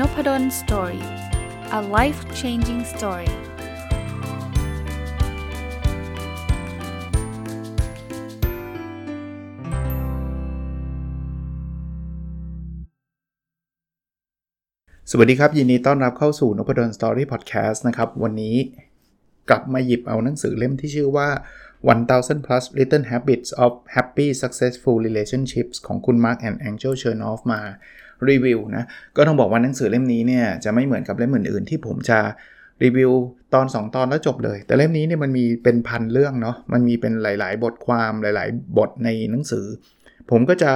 Nopadol Story a life changing story สวัสดีครับ ยินดีต้อนรับเข้าสู่นพดล story พอดแคสต์นะครับ วันนี้กลับมาหยิบเอาหนังสือเล่มที่ชื่อว่า 1000 plus little habits of happy successful relationships ของคุณ Mark and Angel Chernoff มา รีวิวนะก็ต้องบอกว่าหนังสือเล่มนี้เนี่ยจะไม่เหมือนกับเล่มอื่นๆ ที่ผมจะรีวิวตอน 2 ตอนแล้วจบเลย แต่เล่มนี้เนี่ยมันมีเป็นพันเรื่องเนาะมันมีเป็นหลาย ๆ บทความหลาย ๆ บทในหนังสือ ผมก็จะ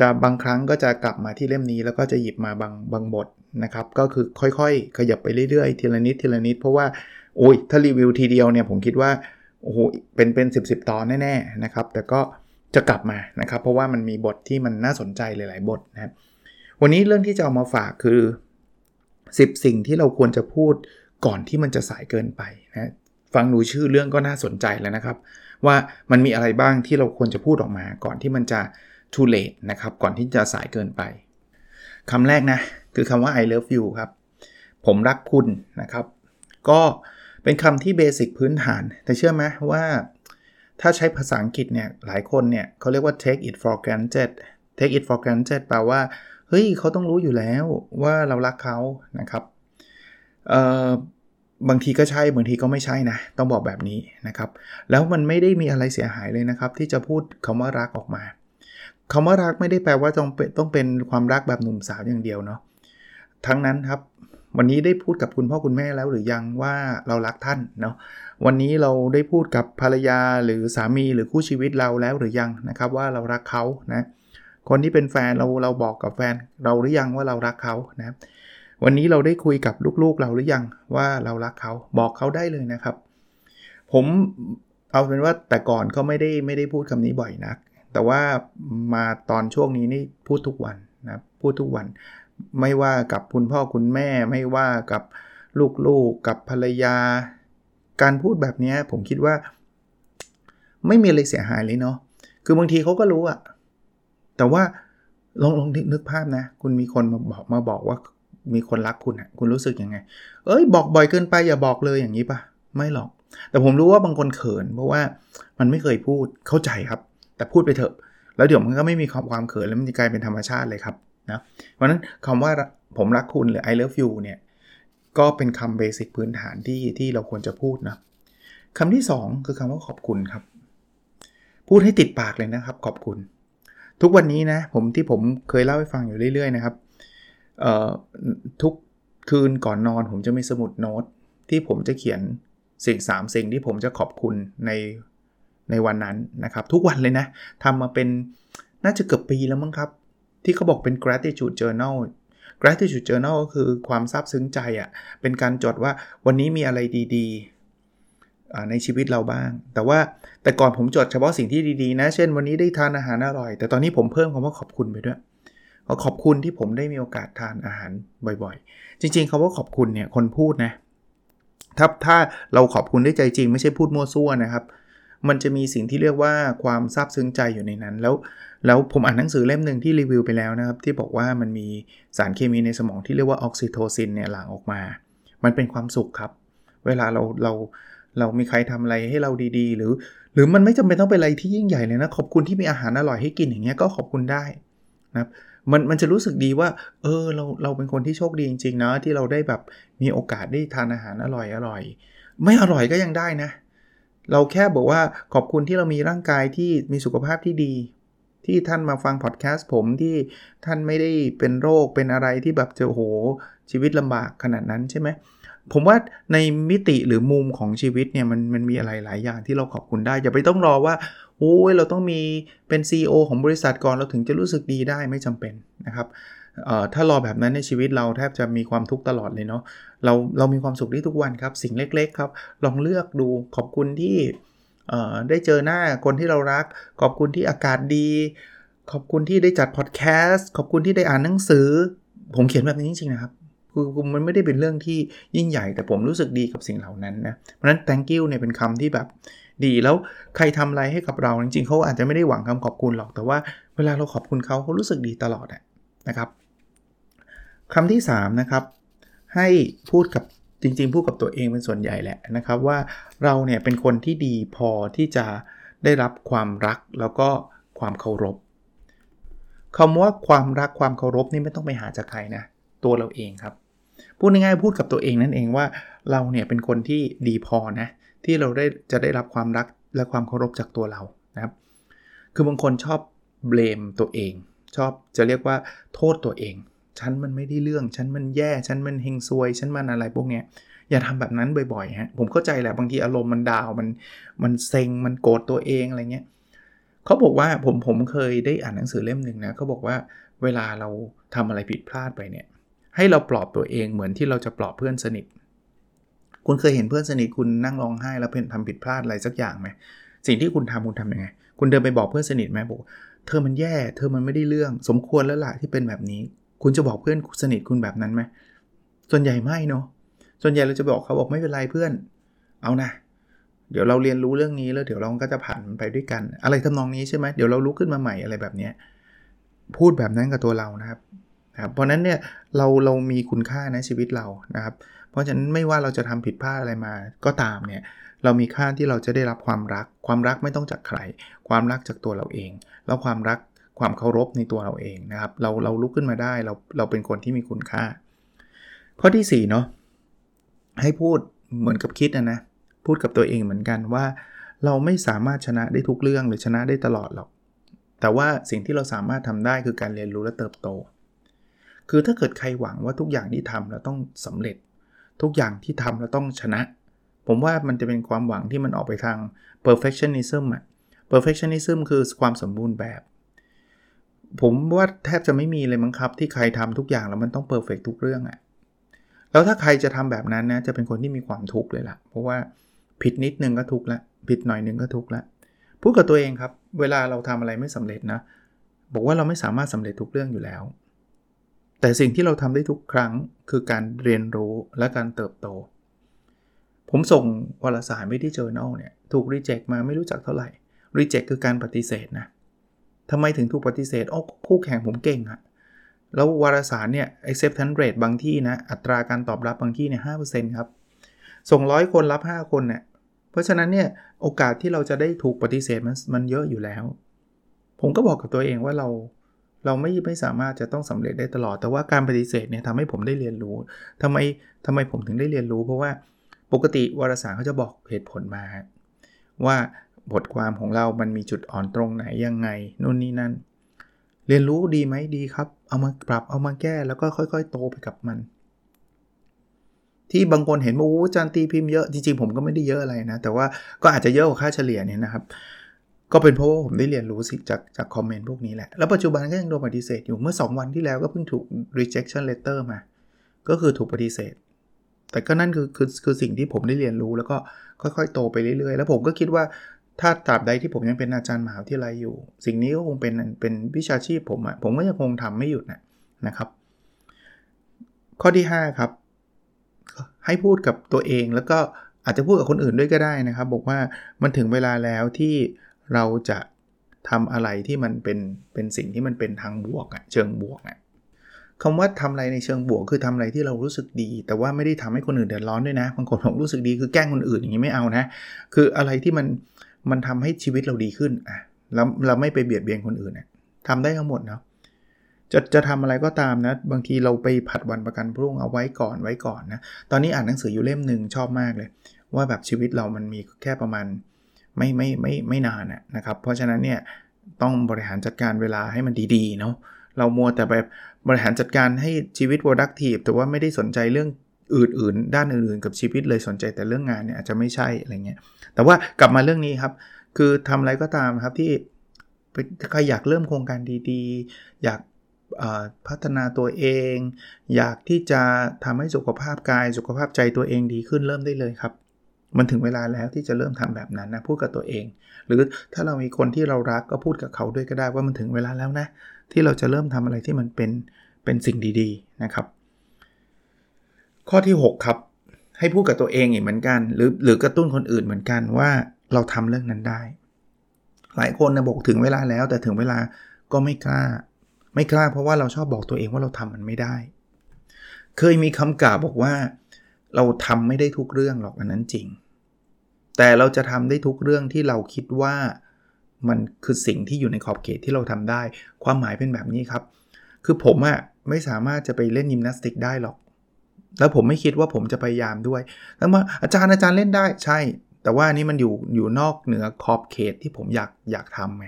จะบางครั้งก็จะกลับมาที่เล่มนี้แล้วก็จะหยิบมาบางบางบทนะครับก็คือค่อยๆ ขยับไปเรื่อยๆ ทีละนิดทีละนิด เพราะว่าโอ้ยถ้ารีวิวทีเดียวเนี่ยผมคิดว่าโอ้โหเป็นเป็นสิบสิบตอนแน่ๆนะครับแต่ก็จะกลับมานะครับเพราะว่ามันมีบทที่มันน่าสนใจหลาย ๆ บทนะครับ วันนี้เรื่องที่จะเอามาฝากคือ 10 สิ่งที่เราควรจะพูดก่อนที่มันจะสายเกินไปนะฟังดูชื่อเรื่องก็น่าสนใจแล้วนะครับ ว่ามันมีอะไรบ้างที่เราควรจะพูดออกมาก่อนที่มันจะ too late นะครับก่อนที่จะสายเกินไปคำแรกนะ คือคำว่า I love you ครับ ผมรักคุณนะครับ ก็เป็นคำที่เบสิกพื้นฐาน แต่เชื่อไหมว่าถ้าใช้ภาษาอังกฤษเนี่ย หลายคนเนี่ยเขาเรียกว่า take it for granted take it for granted แปลว่า เฮ้ยเขาต้องรู้อยู่แล้วว่าเรารักเขานะครับเอ่อบางทีก็ใช่บางทีก็ไม่ใช่นะ ต้องบอกแบบนี้นะครับ แล้วมันไม่ได้มีอะไรเสียหายเลยนะครับ ที่จะพูดคำว่ารักออกมาคำว่ารักไม่ได้แปลว่าต้องเป็นต้องเป็นความรักแบบหนุ่มสาวอย่างเดียวเนาะทั้งนั้นครับวันนี้ได้พูดกับคุณพ่อคุณแม่แล้วหรือยังว่าเรารักท่านเนาะวันนี้เราได้พูดกับภรรยาหรือสามีหรือคู่ชีวิตเราแล้วหรือยังนะครับ ว่าเรารักเขานะ คนที่เป็นแฟนเราเราบอกกับแฟนเราหรือยังว่าเรารักเขานะวันนี้เราได้คุยกับลูกๆเราหรือยังว่าเรารักเขาบอกเขาได้เลยนะครับ ผมเอาเป็นว่าแต่ก่อนก็ไม่ได้ไม่ได้พูดคำนี้บ่อยนัก แต่ว่ามาตอนช่วงนี้นี่พูดทุกวันนะพูดทุกวัน ไม่ว่ากับคุณพ่อคุณแม่ไม่ว่ากับลูกๆกับภรรยา การพูดแบบนี้ผมคิดว่า ไม่มีอะไรเสียหายเลยเนาะคือบางทีเขาก็รู้อะ แต่ว่าลองลองนึกภาพนะ คุณมีคนมาบอกมาบอกว่ามีคนรักคุณอะคุณรู้สึกยังไง เอ้ย บอกบ่อยเกินไปอย่าบอกเลยอย่างนี้ปะไม่หรอก แต่ผมรู้ว่าบางคนเขิน เพราะว่ามันไม่เคยพูดเข้าใจครับ แต่พูดไปเถอะ แล้วเดี๋ยวมันก็ไม่มีความความเขินแล้วมันจะกลายเป็นธรรมชาติเลยครับนะเพราะนั้นคำว่าผมรักคุณหรือ I love you เนี่ยก็เป็นคำเบสิกพื้นฐานที่ที่เราควรจะพูดนะคำที่ 2 คือคำว่าขอบคุณครับ พูดให้ติดปากเลยนะครับ ขอบคุณ ทุกวันนี้นะผมที่ผมเคยเล่าให้ฟังอยู่เรื่อยๆนะครับทุกคืนก่อนนอนผมจะมีสมุดโน้ตที่ผมจะเขียนสิ่งสามสิ่งที่ผมจะขอบคุณในในวันนั้นนะครับ ทุกวันเลยนะทำมาเป็นน่าจะเกือบปีแล้วมั้งครับ ที่เขาบอกเป็น gratitude journal gratitude journal ก็คือความซาบซึ้งใจอะ่ะเป็นการจดว่าวันนี้มีอะไรดี ในชีวิตเราบ้าง แต่ว่าแต่ก่อนผมจดเฉพาะสิ่งที่ดีๆนะ เช่นวันนี้ได้ทานอาหารอร่อย แต่ตอนนี้ผมเพิ่มคำว่าขอบคุณไปด้วยขอบคุณที่ผมได้มีโอกาสทานอาหารบ่อยๆ จริงๆคาว่าขอบคุณเนี่ยคนพูดนะถ้าถ้าเราขอบคุณได้ใจจริง ไม่ใช่พูดมั่วซั่วนะครับ มันจะมีสิ่งที่เรียกว่าความซาบซึ้งใจอยู่ในนั้น แล้วแล้วผมอ่านหนังสือเล่มหนึ่งที่รีวิวไปแล้วนะครับ ที่บอกว่ามันมีสารเคมีในสมองที่เรียกว่าออกซิโทซินเนี่ยหลั่งออกมา มันเป็นความสุขครับ เวลาเราเรา เรามีใครทำอะไรให้เราดีๆ หรือ หรือมันไม่จำเป็นต้องเป็นอะไรที่ยิ่งใหญ่เลยนะ ขอบคุณที่มีอาหารอร่อยให้กินอย่างเงี้ยก็ขอบคุณได้นะครับมันมันจะรู้สึกดีว่า เออเราเราเป็นคนที่โชคดีจริงๆนะที่เราได้แบบมีโอกาสได้ทานอาหารอร่อยอร่อยไม่อร่อยก็ยังได้นะ เราแค่บอกว่าขอบคุณที่เรามีร่างกายที่มีสุขภาพที่ดี ที่ท่านมาฟังพอดแคสต์ผมที่ท่านไม่ได้เป็นโรคเป็นอะไรที่แบบจะโหชีวิตลำบากขนาดนั้นใช่ไหม ผมว่าในมิติหรือมุมของชีวิตเนี่ยมันมันมีอะไรหลายอย่างที่เราขอบคุณได้ อย่าไปต้องรอว่าโอ้ยเราต้องมีเป็น CEO ของบริษัทก่อนเราถึงจะรู้สึกดีได้ไม่จำเป็นนะครับถ้ารอแบบนั้นในชีวิตเราแทบจะมีความทุกข์ตลอดเลยเนาะเราเรามีความสุขได้ทุกวันครับ สิ่งเล็กๆครับ ลองเลือกดูขอบคุณที่ได้เจอหน้าคนที่เรารัก ขอบคุณที่อากาศดี ขอบคุณที่ได้จัดพอดแคสต์ขอบคุณที่ได้อ่านหนังสือ ผมเขียนแบบนี้จริงๆนะครับ คือมันไม่ได้เป็นเรื่องที่ยิ่งใหญ่แต่ผมรู้สึกดีกับสิ่งเหล่านั้นนะเพราะฉะนั้น thank you เนี่ยเป็นคำที่แบบดีแล้วใครทำอะไรให้กับเราจริงๆเขาอาจจะไม่ได้หวังคำขอบคุณหรอก แต่ว่าเวลาเราขอบคุณเขาเขารู้สึกดีตลอดนะครับคำที่3นะครับให้พูดกับจริงๆพูดกับตัวเองเป็นส่วนใหญ่แหละนะครับ ว่าเราเนี่ยเป็นคนที่ดีพอที่จะได้รับความรักแล้วก็ความเคารพคำว่าความรักความเคารพนี่ไม่ต้องไปหาจากใครนะตัวเราเองครับ พูดง่ายๆพูดกับตัวเองนั่นเองว่าเราเนี่ยเป็นคนที่ดีพอนะที่เราได้จะได้รับความรักและความเคารพจากตัวเรานะครับ คือบางคนชอบเบลมตัวเอง ชอบจะเรียกว่าโทษตัวเอง ฉันมันไม่ได้เรื่อง ฉันมันแย่ ฉันมันเฮงซวย ฉันมันอะไรพวกเนี้ย อย่าทำแบบนั้นบ่อยๆฮะ ผมเข้าใจแหละบางทีอารมณ์มันดาวมันมันเซ็ง มันโกรธตัวเองอะไรเงี้ยเขาบอกว่าผมผมเคยได้อ่านหนังสือเล่มหนึ่งนะเขาบอกว่าเวลาเราทำอะไรผิดพลาดไปเนี่ย ให้เราปลอบตัวเองเหมือนที่เราจะปลอบเพื่อนสนิท คุณเคยเห็นเพื่อนสนิทคุณนั่งร้องไห้แล้วเพื่อนทำผิดพลาดอะไรสักอย่างไหมสิ่งที่คุณทำคุณทำยังไง คุณเดินไปบอกเพื่อนสนิทไหมบอกเธอมันแย่ เธอมันไม่ได้เรื่อง สมควรแล้วล่ะที่เป็นแบบนี้ คุณจะบอกเพื่อนสนิทคุณแบบนั้นไหมส่วนใหญ่ไม่เนาะส่วนใหญ่เราจะบอกเขาบอกไม่เป็นไรเพื่อน เอานะ เดี๋ยวเราเรียนรู้เรื่องนี้แล้วเดี๋ยวเราก็จะผ่านไปด้วยกัน อะไรทำนองนี้ใช่ไหมเดี๋ยวเราลุกขึ้นมาใหม่อะไรแบบนี้พูดแบบนั้นกับตัวเรานะครับ นะครับเพราะนั้นเนี่ยเราเรามีคุณค่าในชีวิตเรานะครับ เพราะฉะนั้นไม่ว่าเราจะทำผิดพลาดอะไรมาก็ตามเนี่ยเรามีค่าที่เราจะได้รับความรัก ความรักไม่ต้องจากใคร ความรักจากตัวเราเอง แล้วความรักความเคารพในตัวเราเองนะครับ เราเราลุกขึ้นมาได้เราเราเป็นคนที่มีคุณค่า ข้อที่4เนาะให้พูดเหมือนกับคิดนะนะพูดกับตัวเองเหมือนกันว่า เราไม่สามารถชนะได้ทุกเรื่องหรือชนะได้ตลอดหรอก แต่ว่าสิ่งที่เราสามารถทำได้คือการเรียนรู้และเติบโต คือถ้าเกิดใครหวังว่าทุกอย่างที่ทำเราต้องสำเร็จ ทุกอย่างที่ทำเราต้องชนะ ผมว่ามันจะเป็นความหวังที่มันออกไปทาง perfectionism อะ perfectionism คือความสมบูรณ์แบบ ผมว่าแทบจะไม่มีเลยมั้งครับ ที่ใครทำทุกอย่างแล้วมันต้อง perfect ทุกเรื่องอะแล้วถ้าใครจะทำแบบนั้นนะจะเป็นคนที่มีความทุกข์เลยล่ะ เพราะว่าผิดนิดนึงก็ทุกข์ละผิดหน่อยนึงก็ทุกข์ละพูดกับตัวเองครับ เวลาเราทำอะไรไม่สำเร็จนะ บอกว่าเราไม่สามารถสำเร็จทุกเรื่องอยู่แล้ว แต่สิ่งที่เราทำได้ทุกครั้งคือการเรียนรู้และการเติบโต ผมส่งวารสารไปที่ journal เนี่ยถูกรีเจ็คมาไม่รู้จักเท่าไหร่รีเจ็คคือการปฏิเสธนะทำไมถึงถูกปฏิเสธโอ้คู่แข่งผมเก่งอะแล้ววารสารเนี่ย acceptance rate บางที่นะ อัตราการตอบรับบางที่เนี่ยห้ครับ ส่งร้อยคนรับ 5 คนเนี่ยเพราะฉะนั้นเนี่ยโอกาสที่เราจะได้ถูกปฏิเสธมันมันเยอะอยู่แล้ว ผมก็บอกกับตัวเองว่าเรา เราไม่ไม่สามารถจะต้องสำเร็จได้ตลอด แต่ว่าการปฏิเสธเนี่ยทำให้ผมได้เรียนรู้ทำไมทำไมผมถึงได้เรียนรู้ เพราะว่าปกติวารสารเขาจะบอกเหตุผลมา ว่าบทความของเรามันมีจุดอ่อนตรงไหนยังไงนู่นนี่นั่น เรียนรู้ดีไหมดีครับ เอามาปรับเอามาแก้แล้วก็ค่อย ๆ โตไปกับมัน ที่บางคนเห็นว่าโอ้จานตีพิมพ์เยอะจริงๆผมก็ไม่ได้เยอะอะไรนะ แต่ว่าก็อาจจะเยอะกว่าค่าเฉลี่ยเนี่ยนะครับ ก็เป็นเพราะว่าผมได้เรียนรู้สิจากจากคอมเมนต์พวกนี้แหละ แล้วปัจจุบันก็ยังโดนปฏิเสธอยู่เมื่อ 2 วันที่แล้วก็เพิ่งถูก rejection letter มา ก็คือถูกปฏิเสธ แต่ก็นั่นคือคือคือสิ่งที่ผมได้เรียนรู้แล้วก็ค่อยๆ โตไปเรื่อยๆ แล้วผมก็คิดว่าถ้าตราบใดที่ผมยังเป็นอาจารย์มหาวิทยาลัยอยู่ สิ่งนี้ก็คงเป็นเป็นวิชาชีพผมอะ่ะผมก็ยังคงทำไม่หยุดนะนะครับ ข้อที่ 5 ครับ ให้พูดกับตัวเองแล้วก็อาจจะพูดกับคนอื่นด้วยก็ได้นะครับ บอกว่ามันถึงเวลาแล้วที่ เราจะทำอะไรที่มันเป็นเป็นสิ่งที่มันเป็นทางบวกอะเชิงบวกอะคำว่าทำอะไรในเชิงบวกคือทำอะไรที่เรารู้สึกดี แต่ว่าไม่ได้ทำให้คนอื่นเดือดร้อนด้วยนะบางคนผมรู้สึกดีคือแกล้งคนอื่นอย่างนี้ไม่เอานะ คืออะไรที่มันมันทำให้ชีวิตเราดีขึ้นอะแล้วเราไม่ไปเบียดเบียนคนอื่นทำได้ทั้งหมดเนาะจะจะทำอะไรก็ตามนะ บางทีเราไปผัดวันประกันพรุ่งเอาไว้ก่อนไว้ก่อนนะ ตอนนี้อ่านหนังสืออยู่เล่มหนึ่งชอบมากเลย ว่าแบบชีวิตเรามันมีแค่ประมาณ ไม่ไม่ไม่ไม่นานนะครับ เพราะฉะนั้นเนี่ยต้องบริหารจัดการเวลาให้มันดีๆเนาะเรามัวแต่แบบบริหารจัดการให้ชีวิต productive แต่ว่าไม่ได้สนใจเรื่องอื่นๆ ด้านอื่นๆ กับชีวิตเลยสนใจแต่เรื่องงานเนี่ยอาจจะไม่ใช่อะไรเงี้ยแต่ว่ากลับมาเรื่องนี้ครับ คือทำอะไรก็ตามครับที่ใครอยากเริ่มโครงการดีๆ อยากพัฒนาตัวเอง อยากที่จะทำให้สุขภาพกาย สุขภาพใจตัวเองดีขึ้นเริ่มได้เลยครับ มันถึงเวลาแล้วที่จะเริ่มทำแบบนั้นนะพูดกับตัวเอง หรือถ้าเรามีคนที่เรารักก็พูดกับเขาด้วยก็ได้ว่ามันถึงเวลาแล้วนะที่เราจะเริ่มทำอะไรที่มันเป็นเป็นสิ่งดีๆนะครับ ข้อที่ 6 ครับ ให้พูดกับตัวเองอีกเหมือนกัน หรือหรือกระตุ้นคนอื่นเหมือนกันว่าเราทำเรื่องนั้นได้ หลายคนนะบอกถึงเวลาแล้ว แต่ถึงเวลาก็ไม่กล้า ไม่กล้าเพราะว่าเราชอบบอกตัวเองว่าเราทำมันไม่ได้ เคยมีคำกล่าวบอกว่า เราทำไม่ได้ทุกเรื่องหรอกอันนั้นจริง แต่เราจะทำได้ทุกเรื่องที่เราคิดว่ามันคือสิ่งที่อยู่ในขอบเขตที่เราทำได้ ความหมายเป็นแบบนี้ครับ คือผมอะไม่สามารถจะไปเล่นยิมนาสติกได้หรอก แล้วผมไม่คิดว่าผมจะพยายามด้วย แล้วมาอาจารย์อาจารย์เล่นได้ใช่ แต่ว่านี้มันอยู่อยู่นอกเหนือขอบเขตที่ผมอยากอยากทำไง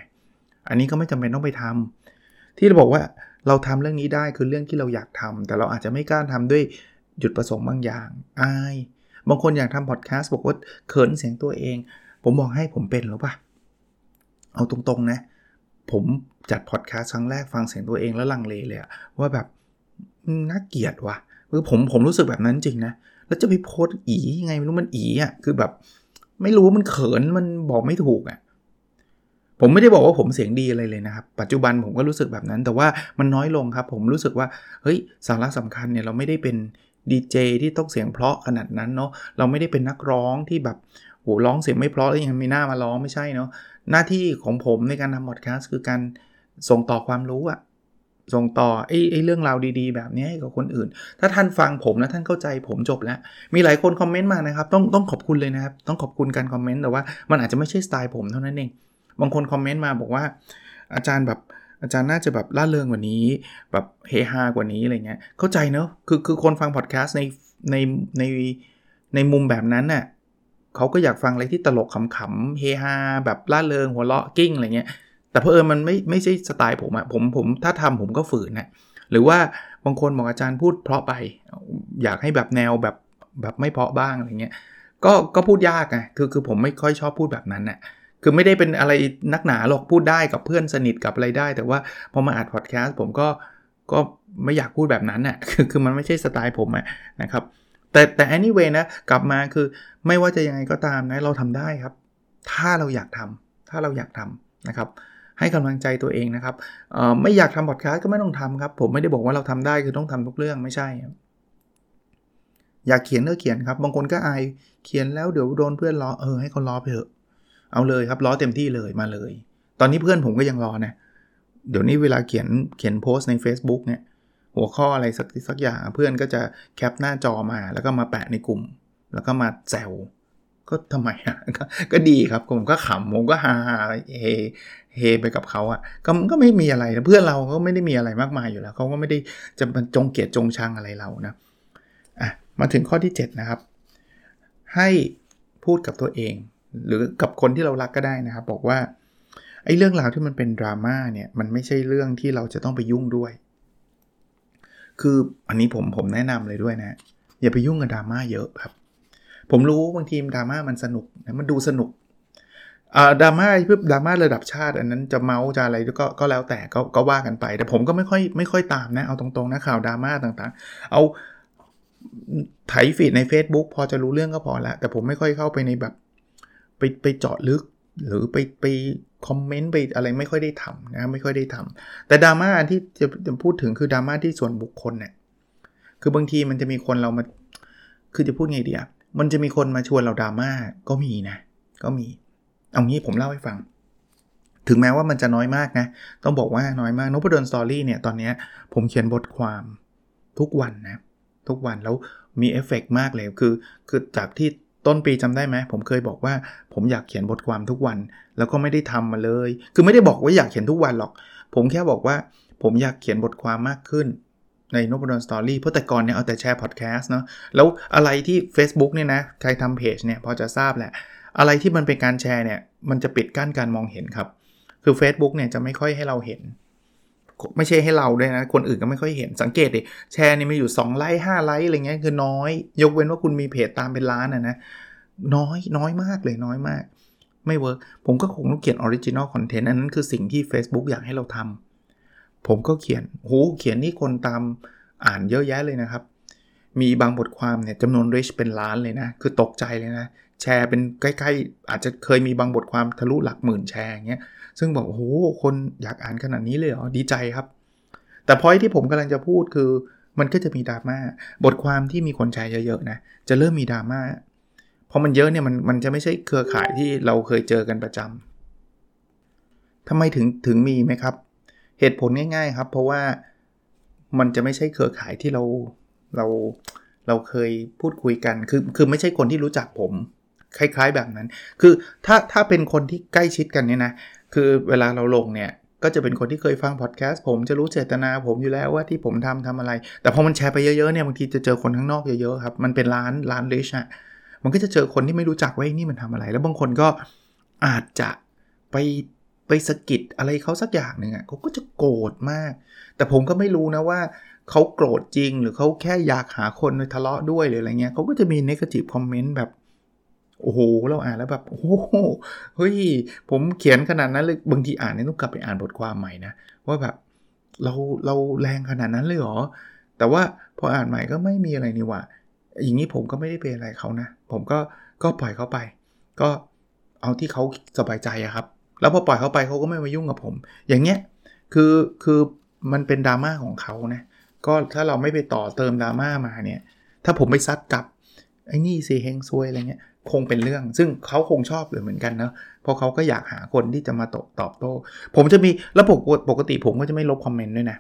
อันนี้ก็ไม่จำเป็นต้องไปทำที่เราบอกว่าเราทำเรื่องนี้ได้คือเรื่องที่เราอยากทำแต่เราอาจจะไม่กล้าทำด้วย จุดประสงค์บางอย่างอาย บางคนอยากทำพอดแคสต์บอกว่าเขินเสียงตัวเอง ผมบอกให้ผมเป็นหรือปะเอาตรงๆนะ ผมจัดพอดแคสต์ครั้งแรกฟังเสียงตัวเองแล้วลังเลเลยว่าแบบน่าเกลียดว่ะคือผมผมรู้สึกแบบนั้นจริงนะ แล้วจะไปโพสอียังไงไม่รู้มันอีอะคือแบบ ไม่รู้มันเขินมันบอกไม่ถูกอะผมไม่ได้บอกว่าผมเสียงดีอะไรเลยนะครับ ปัจจุบันผมก็รู้สึกแบบนั้น แต่ว่ามันน้อยลงครับ ผมรู้สึกว่า เฮ้ย สาระสำคัญเนี่ยเราไม่ได้เป็น ดีเจที่ต้องเสียงเพราะขนาดนั้นเนาะเราไม่ได้เป็นนักร้องที่แบบโหร้องเสียงไม่เพราะแล้วยังมีหน้ามาร้องไม่ใช่เนาะหน้าที่ของผมในการทำพอดแคสต์คือการส่งต่อความรู้อะส่งต่อไอ้ไอ้เรื่องราวดีๆ แบบนี้ให้กับคนอื่น ถ้าท่านฟังผมนะท่านเข้าใจผมจบแล้ว มีหลายคนคอมเมนต์มานะครับ ต้องต้องขอบคุณเลยนะครับ ต้องขอบคุณการคอมเมนต์แต่ว่ามันอาจจะไม่ใช่สไตล์ผมเท่านั้นเอง บางคนคอมเมนต์มาบอกว่า อาจารย์แบบ อาจารย์น่าจะแบบล่าเริงกว่านี้ แบบเฮฮากว่านี้อะไรเงี้ยเข้าใจเนอะคือคือคนฟังพอดแคสต์ในในในในมุมแบบนั้นน่ะเขาก็อยากฟังอะไรที่ตลกขำๆเฮฮาแบบล่าเริงหัวเราะกิ้งอะไรเงี้ยแต่เพอเออมันไม่ไม่ใช่สไตล์ผมอะผมผมถ้าทำผมก็ฝืนนะหรือว่าบางคนบอกอาจารย์พูดเพราะไป อยากให้แบบแนวแบบแบบไม่เพาะบ้างอะไรเงี้ยก็ก็พูดยากไงคือคือผมไม่ค่อยชอบพูดแบบนั้นน่ะ คือไม่ได้เป็นอะไรนักหนาหรอกพูดได้กับเพื่อนสนิทกับอะไรได้ แต่ว่าพอมาอัดพอดแคสต์ผมก็ก็ไม่อยากพูดแบบนั้นน่ะคือคือมันไม่ใช่สไตล์ผมอะนะครับ แต่แต่ anyway นะกลับมาคือไม่ว่าจะยังไงก็ตามนะเราทำได้ครับ ถ้าเราอยากทำถ้าเราอยากทำนะครับให้กำลังใจตัวเองนะครับไม่อยากทำพอดแคสต์ก็ไม่ต้องทำครับ ผมไม่ได้บอกว่าเราทำได้คือต้องทำทุกเรื่องไม่ใช่ อยากเขียนก็เขียนครับ บางคนก็อายเขียนแล้วเดี๋ยวโดนเพื่อนล้อเออให้เขาล้อไปเถอะ เอาเลยครับล้อเต็มที่เลยมาเลย ตอนนี้เพื่อนผมก็ยังรอนะเดี๋ยวนี้เวลาเขียนเขียนโพสต์ใน Facebook เนี่ยหัวข้ออะไรสักสักอย่างเพื่อนก็จะแคปหน้าจอมา แล้วก็มาแปะในกลุ่ม แล้วก็มาแซวก็ทำไมอะก็ดีครับผมก็ขำผมก็ฮาเฮเฮไปกับเขาอะก็ก็ไม่มีอะไรเพื่อนเราก็ไม่ได้มีอะไรมากมายอยู่แล้วเขาก็ไม่ได้จะจงเกลียดจงชังอะไรเรานะอะมาถึงข้อที่ 7 นะครับ ให้พูดกับตัวเอง หรือกับคนที่เรารักก็ได้นะครับ บอกว่าไอ้เรื่องราวที่มันเป็นดราม่าเนี่ยมันไม่ใช่เรื่องที่เราจะต้องไปยุ่งด้วย คืออันนี้ผมผมแนะนำเลยด้วยนะ อย่าไปยุ่งกับดราม่าเยอะครับ ผมรู้บางทีดราม่ามันสนุกนะมันดูสนุกดราม่าเพื่อดราม่าระดับชาติ อันนั้นจะเมาส์จะอะไรก็ก็แล้วแต่ก็ก็ว่ากันไป แต่ผมก็ไม่ค่อยไม่ค่อยตามนะ เอาตรงๆนะข่าวดราม่าต่างๆ เอาไถฟีดใน Facebook พอจะรู้เรื่องก็พอละแต่ผมไม่ค่อยเข้าไปในแบบ ไปไปเจาะลึก หรือไปไปคอมเมนต์ไปอะไรไม่ค่อยได้ทำนะไม่ค่อยได้ทำแต่ดราม่าที่จะจะพูดถึงคือดราม่าที่ส่วนบุคคลเนี่ยคือบางทีมันจะมีคนเรามาคือจะพูดไงเดีอะมันจะมีคนมาชวนเราดราม่าก็มีนะ ก็มี เอางี้ผมเล่าให้ฟัง ถึงแม้ว่ามันจะน้อยมากนะ ต้องบอกว่าน้อยมากนพดลสตอรี่เนี่ยตอนนี้ผมเขียนบทความทุกวันนะ ทุกวันแล้วมีเอฟเฟกมากเลยคือ คือจากที่ ต้นปีจำได้ไหมผมเคยบอกว่าผมอยากเขียนบทความทุกวัน แล้วก็ไม่ได้ทำมาเลย คือไม่ได้บอกว่าอยากเขียนทุกวันหรอก ผมแค่บอกว่าผมอยากเขียนบทความมากขึ้นในนพดล story เพราะแต่ก่อนเนี่ยเอาแต่แชร์พอดแคสต์เนาะแล้วอะไรที่ Facebook เนี่ยนะใครทำเพจเนี่ยพอจะทราบแหละ อะไรที่มันเป็นการแชร์เนี่ย มันจะปิดกั้นการมองเห็นครับ คือ Facebook เนี่ยจะไม่ค่อยให้เราเห็น ไม่ใช่ให้เราด้วยนะ คนอื่นก็ไม่ค่อยเห็นสังเกตดิแชร์นี่มีอยู่ 2 ไลค์5ไลค์อะไรเงี้ยคือน้อย ยกเว้นว่าคุณมีเพจตามเป็นล้านนะนะน้อยน้อยมากเลยน้อยมาก ไม่ work ผมก็คงต้องเขียน original content อันนั้นคือสิ่งที่ Facebook อยากให้เราทำผมก็เขียนโหเขียนนี่คนตามอ่านเยอะแยะเลยนะครับ มีบางบทความเนี่ยจำนวน reach เป็นล้านเลยนะ คือตกใจเลยนะ แชร์เป็นใกล้ๆ อาจจะเคยมีบางบทความทะลุหลักหมื่นแชร์เงี้ย ซึ่งบอกโอ้โหคนอยากอ่านขนาดนี้เลยเหรอดีใจครับ แต่พอยที่ผมกำลังจะพูดคือ มันก็จะมีดราม่าบทความที่มีคนแชร์เยอะๆนะจะเริ่มมีดราม่าพอมันเยอะเนี่ยมันมันจะไม่ใช่เครือข่ายที่เราเคยเจอกันประจำทำไมถึงถึงมีไหมครับ เหตุผลง่าย ๆครับ เพราะว่ามันจะไม่ใช่เครือข่ายที่เราเราเราเคยพูดคุยกันคือคือไม่ใช่คนที่รู้จักผม คล้าย ๆ แบบนั้น คือถ้าถ้าเป็นคนที่ใกล้ชิดกันเนี่ยนะ คือเวลาเราลงเนี่ยก็จะเป็นคนที่เคยฟังพอดแคสต์ผมจะรู้เจตนาผมอยู่แล้วว่าที่ผมทำทำอะไร แต่พอมันแชร์ไปเยอะๆเนี่ยบางทีจะเจอคนข้างนอกเยอะๆครับมันเป็นร้านร้านลิชอะมันก็จะเจอคนที่ไม่รู้จักว่านี่มันทำอะไร แล้วบางคนก็อาจจะไปไปสะกิดอะไรเขาสักอย่างหนึ่งอะเขาก็จะโกรธมาก แต่ผมก็ไม่รู้นะว่าเขาโกรธจริงหรือเขาแค่อยากหาคนทะเลาะด้วยหรืออะไรเงี้ยเขาก็จะมี negative comment แบบ โอ้โหเราอ่านแล้วแบบโอ้โหเฮ้ยผมเขียนขนาดนั้นเลยบางทีอ่านนี่ต้องกลับไปอ่านบทความใหม่นะว่าแบบเราเราแรงขนาดนั้นเลยเหรอแต่ว่าพออ่านใหม่ก็ไม่มีอะไรนี่ว่าอย่างนี้ผมก็ไม่ได้เป็นอะไรเขานะ ผมก็ก็ปล่อยเขาไป ก็เอาที่เขาสบายใจอะครับ แล้วพอปล่อยเขาไปเขาก็ไม่มายุ่งกับผม อย่างเงี้ยคือคือมันเป็นดราม่าของเขานะก็ถ้าเราไม่ไปต่อเติมดราม่ามาเนี่ย ถ้าผมไปซัดกับไอ้นี่สิเฮงซวยอะไรเงี้ย คงเป็นเรื่อง ซึ่งเขาคงชอบเลยเหมือนกันนะเพราะเขาก็อยากหาคนที่จะมาตอบตอบโต้ ผมจะมีแล้วปกปกติผมก็จะไม่ลบคอมเมนต์ด้วยนะ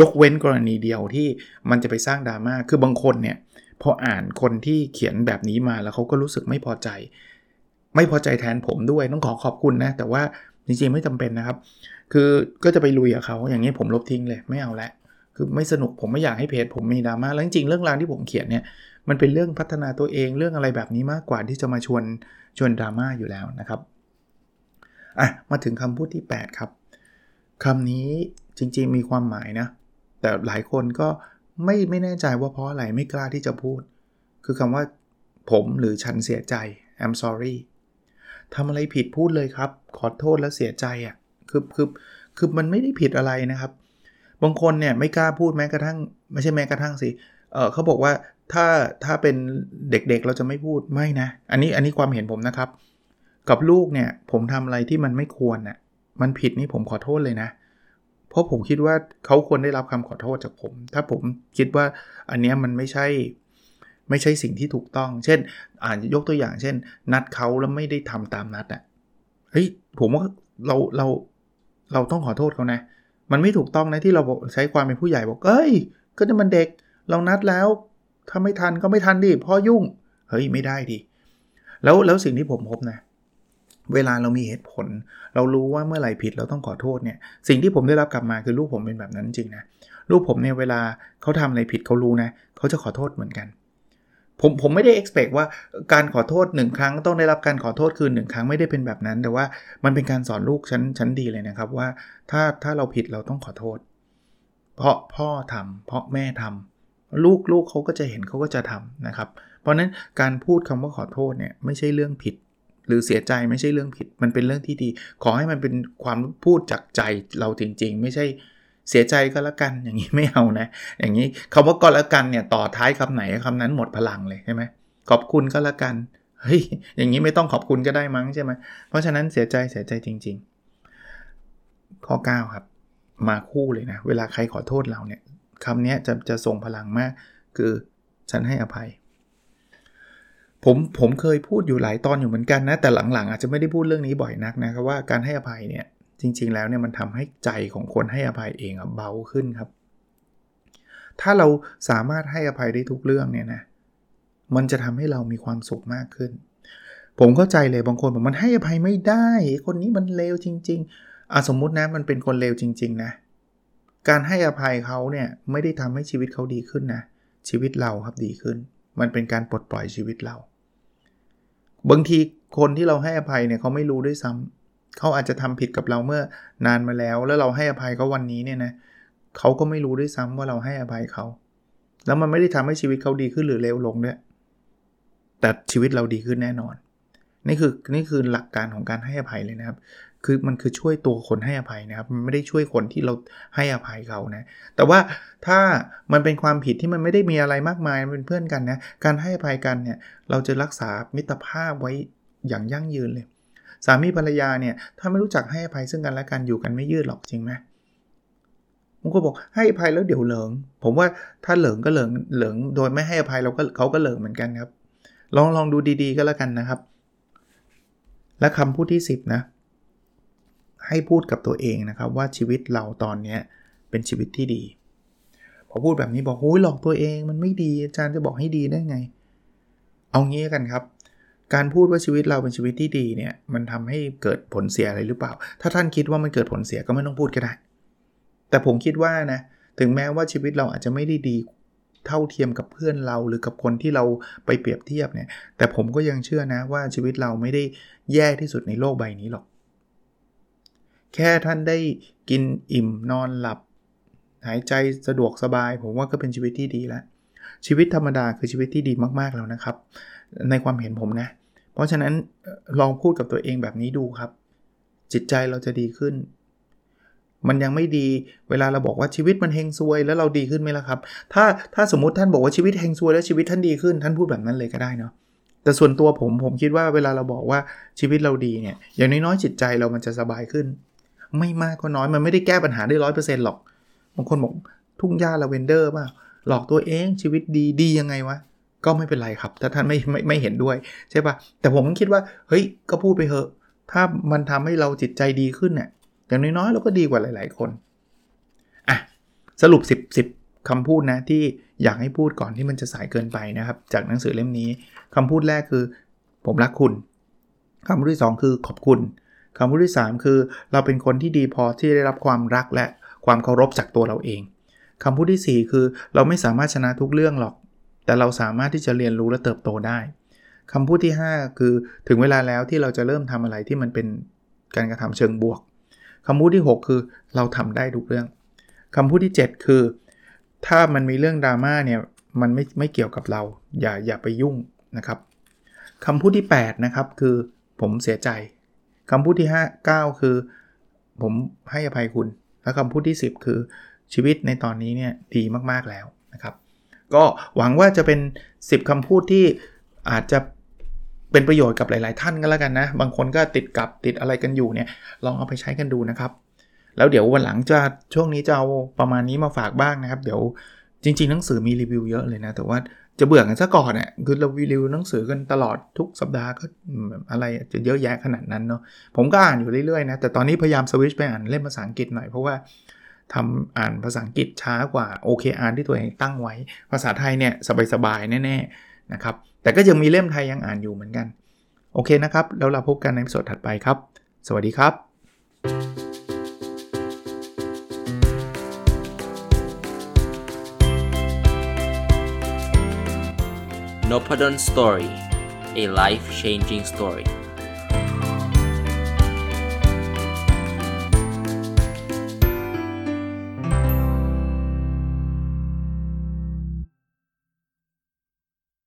ยกเว้นกรณีเดียวที่มันจะไปสร้างดราม่าคือบางคนเนี่ยพออ่านคนที่เขียนแบบนี้มาแล้วเขาก็รู้สึกไม่พอใจ ไม่พอใจแทนผมด้วยต้องขอขอบคุณนะ แต่ว่าจริงๆไม่จำเป็นนะครับ คือก็จะไปลุยกับเขาอย่างนี้ผมลบทิ้งเลยไม่เอาละ คือไม่สนุกผมไม่อยากให้เพจผมมีดราม่าแล้วจริงๆเรื่องราวที่ผมเขียนเนี่ยมันเป็นเรื่องพัฒนาตัวเองเรื่องอะไรแบบนี้มากกว่าที่จะมาชวนชวนดราม่าอยู่แล้วนะครับอะมาถึงคำพูดที่ 8 ครับคำนี้จริงๆมีความหมายนะ แต่หลายคนก็ไม่ไม่แน่ใจว่าเพราะอะไรไม่กล้าที่จะพูด คือคำว่าผมหรือฉันเสียใจ I'm sorry ทำอะไรผิดพูดเลยครับ ขอโทษแล้วเสียใจอะ่ะคือคือคือมันไม่ได้ผิดอะไรนะครับ บางคนเนี่ยไม่กล้าพูดแม้กระทั่ง ไม่ใช่แม้กระทั่งสิเออเขาบอกว่าถ้าถ้าเป็นเด็กๆเราจะไม่พูดไม่นะ อันนี้อันนี้ความเห็นผมนะครับ กับลูกเนี่ยผมทำอะไรที่มันไม่ควรนะ่ะมันผิดนี่ผมขอโทษเลยนะ เพราะผมคิดว่าเขาควรได้รับคำขอโทษจากผม ถ้าผมคิดว่าอันนี้มันไม่ใช่ไม่ใช่สิ่งที่ถูกต้อง เช่น อ่านยกตัวอย่าง เช่น นัดเขาแล้วไม่ได้ทำตามนัดอะ่ะเฮ้ยผมว่าเราเราเราต้องขอโทษเขานะ มันไม่ถูกต้องนะที่เราใช้ความเป็นผู้ใหญ่บอกเอ้ย ก็จะมันเด็กเรานัดแล้วถ้าไม่ทันก็ไม่ทันดิพ่อยุ่ง เฮ้ยไม่ได้ดิแล้วแล้วสิ่งที่ผมพบนะ เวลาเรามีเหตุผล เรารู้ว่าเมื่อไหร่ผิดเราต้องขอโทษเนี่ย สิ่งที่ผมได้รับกลับมาคือลูกผมเป็นแบบนั้นจริงนะลูกผมเนี่ยเวลาเขาทำอะไรผิดเขารู้นะเขาจะขอโทษเหมือนกัน ผมผมไม่ได้ expect ว่าการขอโทษหนึ่งครั้งต้องได้รับการขอโทษคืนหนึ่งครั้งไม่ได้เป็นแบบนั้น แต่ว่ามันเป็นการสอนลูกชั้นชั้นดีเลยนะครับว่าถ้าถ้าเราผิดเราต้องขอโทษ เพราะพ่อทำเพราะแม่ทำลูกลูกเขาก็จะเห็นเขาก็จะทำนะครับ เพราะนั้นการพูดคำว่าขอโทษเนี่ยไม่ใช่เรื่องผิด หรือเสียใจไม่ใช่เรื่องผิด มันเป็นเรื่องที่ดี ขอให้มันเป็นความพูดจากใจเราจริง ๆ ไม่ใช่ เสียใจก็แล้วกันอย่างนี้ไม่เอานะ อย่างนี้คาว่าก็แล้วกันเนี่ยต่อท้ายคำไหนคำนั้นหมดพลังเลยใช่ไหมขอบคุณก็แล้วกันเฮ้ยอย่างนี้ไม่ต้องขอบคุณก็ได้มั้งใช่ไหมเพราะฉะนั้นเสียใจเสียใจจริง ๆ ข้อ 9 ครับ มาคู่เลยนะ เวลาใครขอโทษเราเนี่ยคำนี้จะจะส่งพลังมาก คือฉันให้อภัย ผมผมเคยพูดอยู่หลายตอนอยู่เหมือนกันนะ แต่หลังๆ อาจจะไม่ได้พูดเรื่องนี้บ่อยนักนะครับว่าการให้อภัยเนี่ย จริงๆแล้วเนี่ยมันทำให้ใจของคนให้อภัยเองเบาขึ้นครับ ถ้าเราสามารถให้อภัยได้ทุกเรื่องเนี่ยนะมันจะทำให้เรามีความสุขมากขึ้น ผมเข้าใจเลยบางคนบอกมันให้อภัยไม่ได้ คนนี้มันเลวจริง ๆอะสมมุตินะมันเป็นคนเลวจริง ๆ นะ การให้อภัยเขาเนี่ยไม่ได้ทำให้ชีวิตเขาดีขึ้นนะชีวิตเราครับดีขึ้น มันเป็นการปลดปล่อยชีวิตเรา บางทีคนที่เราให้อภัยเนี่ยเขาไม่รู้ด้วยซ้ำ เขาอาจจะทำผิดกับเราเมื่อนานมาแล้ว แล้วเราให้อภัยเขาวันนี้เนี่ยนะเขาก็ไม่รู้ด้วยซ้ำว่าเราให้อภัยเขา แล้วมันไม่ได้ทำให้ชีวิตเขาดีขึ้นหรือเลวลงด้วย แต่ชีวิตเราดีขึ้นแน่นอน นี่คือนี่คือหลักการของการให้อภัยเลยนะครับ คือมันคือช่วยตัวคนให้อภัยนะครับ มันไม่ได้ช่วยคนที่เราให้อภัยเขานะ แต่ว่าถ้ามันเป็นความผิดที่มันไม่ได้มีอะไรมากมายเป็นเพื่อนกันนะ การให้อภัยกันเนี่ย เราจะรักษามิตรภาพไว้อย่างยั่งยืนเลย สามีภรรยาเนี่ยถ้าไม่รู้จักให้อภัยซึ่งกันและกันอยู่กันไม่ยืดหรอกจริงไหมผมก็บอกให้อภัยแล้วเดี๋ยวเหลิง ผมว่าถ้าเหลิงก็เหลิงเหลิงโดยไม่ให้อภัยเราก็เขาก็เหลิงเหมือนกันครับ ลองลองดูดีๆก็แล้วกันนะครับ และคำพูดที่ 10นะให้พูดกับตัวเองนะครับว่าชีวิตเราตอนนี้เป็นชีวิตที่ดีพอพูดแบบนี้บอกโอ้ยหลอกตัวเองมันไม่ดีอาจารย์จะบอกให้ดีได้ไง เอางี้กันครับ การพูดว่าชีวิตเราเป็นชีวิตที่ดีเนี่ยมันทำให้เกิดผลเสียอะไรหรือเปล่า ถ้าท่านคิดว่ามันเกิดผลเสียก็ไม่ต้องพูดก็ได้ แต่ผมคิดว่านะถึงแม้ว่าชีวิตเราอาจจะไม่ได้ดีเท่าเทียมกับเพื่อนเราหรือกับคนที่เราไปเปรียบเทียบเนี่ย แต่ผมก็ยังเชื่อนะว่าชีวิตเราไม่ได้แย่ที่สุดในโลกใบนี้หรอก แค่ท่านได้กินอิ่มนอนหลับ หายใจสะดวกสบาย ผมว่าก็เป็นชีวิตที่ดีแล้วชีวิตธรรมดาคือชีวิตที่ดีมากๆแล้วนะครับ ในความเห็นผมนะ เพราะฉะนั้นลองพูดกับตัวเองแบบนี้ดูครับ จิตใจเราจะดีขึ้น มันยังไม่ดีเวลาเราบอกว่าชีวิตมันเฮงซวยแล้วเราดีขึ้นไหมล่ะครับ ถ้าถ้าสมมติท่านบอกว่าชีวิตเฮงซวยแล้วชีวิตท่านดีขึ้น ท่านพูดแบบนั้นเลยก็ได้เนาะแต่ส่วนตัวผมผมคิดว่าเวลาเราบอกว่าชีวิตเราดีเนี่ยอย่างน้อยๆจิตใจเรามันจะสบายขึ้น ไม่มากก็น้อยมันไม่ได้แก้ปัญหาได้ร้อยเปอร์เซ็นต์หรอกบางคนบอกทุ่งหญ้าลาเวนเดอร์ป่ะหลอกตัวเองชีวิตดีดียังไงวะ ก็ไม่เป็นไรครับ ถ้าท่านไม่ไม่ไม่เห็นด้วยใช่ปะแต่ผมคิดว่าเฮ้ยก็พูดไปเถอะ ถ้ามันทำให้เราจิตใจดีขึ้นเนี่ยอย่างน้อยๆเราก็ดีกว่าหลาย ๆ คนอะสรุป 10 10คำพูดนะที่อยากให้พูดก่อนที่มันจะสายเกินไปนะครับ จากหนังสือเล่มนี้คำพูดแรกคือ ผมรักคุณคำพูดที่ 2 คือขอบคุณคำพูดที่ 3 คือ เราเป็นคนที่ดีพอที่ได้รับความรักและความเคารพจากตัวเราเองคำพูดที่ 4 คือเราไม่สามารถชนะทุกเรื่องหรอก แต่เราสามารถที่จะเรียนรู้และเติบโตได้คำพูดที่ 5 คือถึงเวลาแล้วที่เราจะเริ่มทำอะไรที่มันเป็นการกระทำเชิงบวกคำพูดที่ 6 คือเราทำได้ทุกเรื่องคำพูดที่ 7 คือ ถ้ามันมีเรื่องดราม่าเนี่ยมันไม่ไม่เกี่ยวกับเรา อย่าอย่าไปยุ่งนะครับคำพูดที่ 8 นะครับ คือผมเสียใจคำพูดที่ 5 9 คือ ผมให้อภัยคุณ และคำพูดที่ 10 คือชีวิตในตอนนี้เนี่ยดีมากๆแล้วนะครับ ก็หวังว่าจะเป็น 10คำพูดที่อาจจะเป็นประโยชน์กับหลาย ๆ ท่านก็แล้วกันนะ บางคนก็ติดกับติดอะไรกันอยู่เนี่ย ลองเอาไปใช้กันดูนะครับ แล้วเดี๋ยววันหลังจะช่วงนี้จะเอาประมาณนี้มาฝากบ้างนะครับ เดี๋ยวจริง ๆ หนังสือมีรีวิวเยอะเลยนะ แต่ว่าจะเบื่อกันซะก่อนเนี่ยคือเรารีวิวหนังสือกันตลอดทุกสัปดาห์ก็อะไรจะเยอะแยะขนาดนั้นเนาะ ผมก็อ่านอยู่เรื่อย ๆ นะ แต่ตอนนี้พยายามสวิชไปอ่านเล่มภาษาอังกฤษหน่อยเพราะว่า ทำอ่านภาษาอังกฤษช้ากว่า OKR ที่ตัวเองตั้งไว้ ภาษาไทยเนี่ยสบายๆแน่ๆนะครับ แต่ก็ยังมีเล่มไทยยังอ่านอยู่เหมือนกัน โอเคนะครับ แล้วเราพบกันในสดถัดไปครับ สวัสดีครับ n o p a d o n Story a life changing story